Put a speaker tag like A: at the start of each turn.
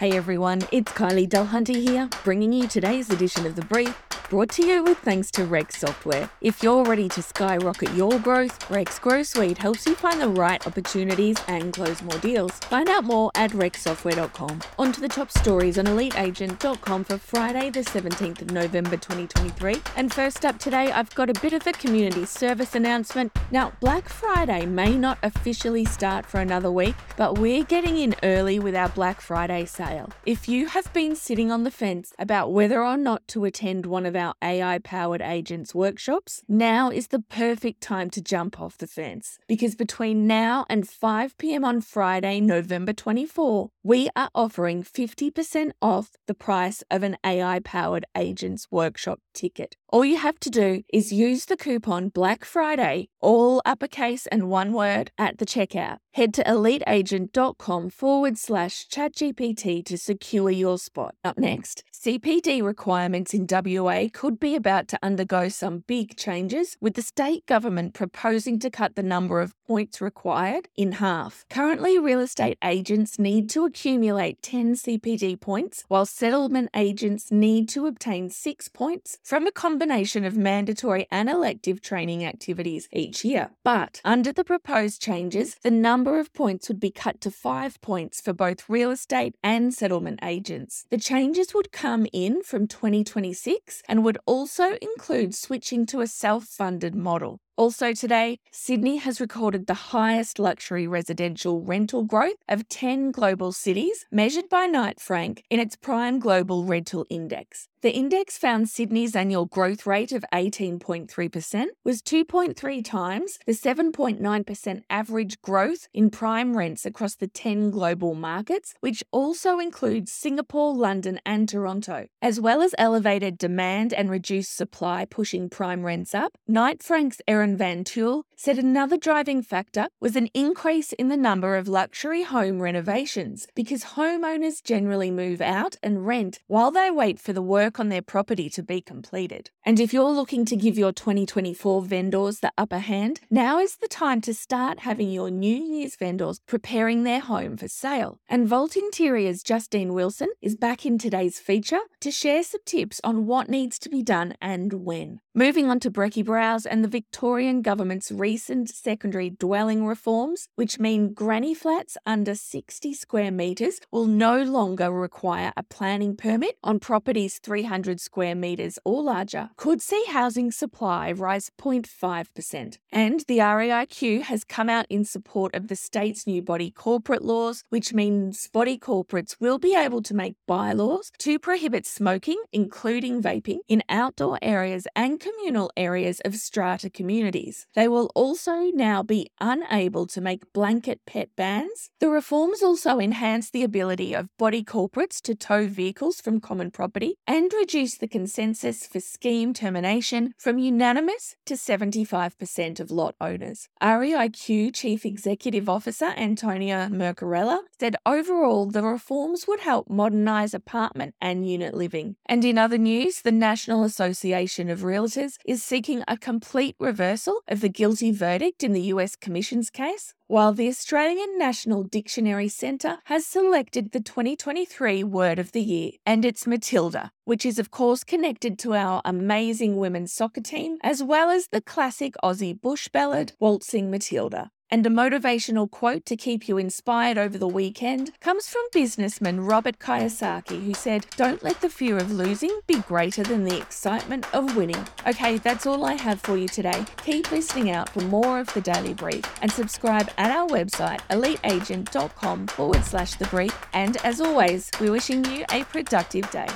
A: Hey everyone, it's Kylie Dulhunty here, bringing you today's edition of The Brief, brought to you with thanks to Rex Software. If you're ready to skyrocket your growth, Rex Grow Suite helps you find the right opportunities and close more deals. Find out more at rexsoftware.com. On to the top stories on eliteagent.com for Friday, the 17th of November 2023. And first up today, I've got a bit of a community service announcement. Now, Black Friday may not officially start for another week, but we're getting in early with our Black Friday sale. If you have been sitting on the fence about whether or not to attend one of our AI powered agents workshops, now is the perfect time to jump off the fence. Because between now and 5 pm on Friday, November 24, we are offering 50% off the price of an AI powered agents workshop ticket. All you have to do is use the coupon Black Friday, all uppercase and one word, at the checkout. Head to eliteagent.com forward slash chatgpt to secure your spot. Up next, CPD requirements in WA could be about to undergo some big changes, with the state government proposing to cut the number of points required in half. Currently, real estate agents need to accumulate 10 CPD points, while settlement agents need to obtain six points from a combination of mandatory and elective training activities each year. But under the proposed changes, the number of points would be cut to five points for both real estate and settlement agents. The changes would come in from 2026 and would also include switching to a self funded model. Also, today, Sydney has recorded the highest luxury residential rental growth of 10 global cities, measured by Knight Frank in its Prime Global Rental Index. The index found Sydney's annual growth rate of 18.3% was 2.3 times the 7.9% average growth in prime rents across the 10 global markets, which also includes Singapore, London, and Toronto. As well as elevated demand and reduced supply pushing prime rents up, Knight Frank's Erin Van Tuil said another driving factor was an increase in the number of luxury home renovations because homeowners generally move out and rent while they wait for the work on their property to be completed. And if you're looking to give your 2024 vendors the upper hand, now is the time to start having your New Year's vendors preparing their home for sale. And Vault Interiors Justine Wilson is back in today's feature to share some tips on what needs to be done and when. Moving on to Brecky Brows and the Victorian Government's recent secondary dwelling reforms, which mean granny flats under 60 square metres will no longer require a planning permit on properties 300 square metres or larger, could see housing supply rise 0.5%. And the REIQ has come out in support of the state's new body corporate laws, which means body corporates will be able to make bylaws to prohibit smoking, including vaping, in outdoor areas and communal areas of strata communities. They will also now be unable to make blanket pet bans. The reforms also enhance the ability of body corporates to tow vehicles from common property and reduce the consensus for scheme termination from unanimous to 75% of lot owners. REIQ Chief Executive Officer Antonia Mercorella said overall the reforms would help modernise apartment and unit living. And in other news, the National Association of Realtors is seeking a complete reversal of the guilty verdict in the US Commission's case, while the Australian National Dictionary Centre has selected the 2023 word of the year, and it's Matilda, which is of course connected to our amazing women's soccer team, as well as the classic Aussie bush ballad, Waltzing Matilda. And a motivational quote to keep you inspired over the weekend comes from businessman Robert Kiyosaki, who said, Don't let the fear of losing be greater than the excitement of winning. Okay, that's all I have for you today. Keep listening out for more of the Daily Brief and subscribe at our website, eliteagent.com forward slash the brief. And as always, we're wishing you a productive day.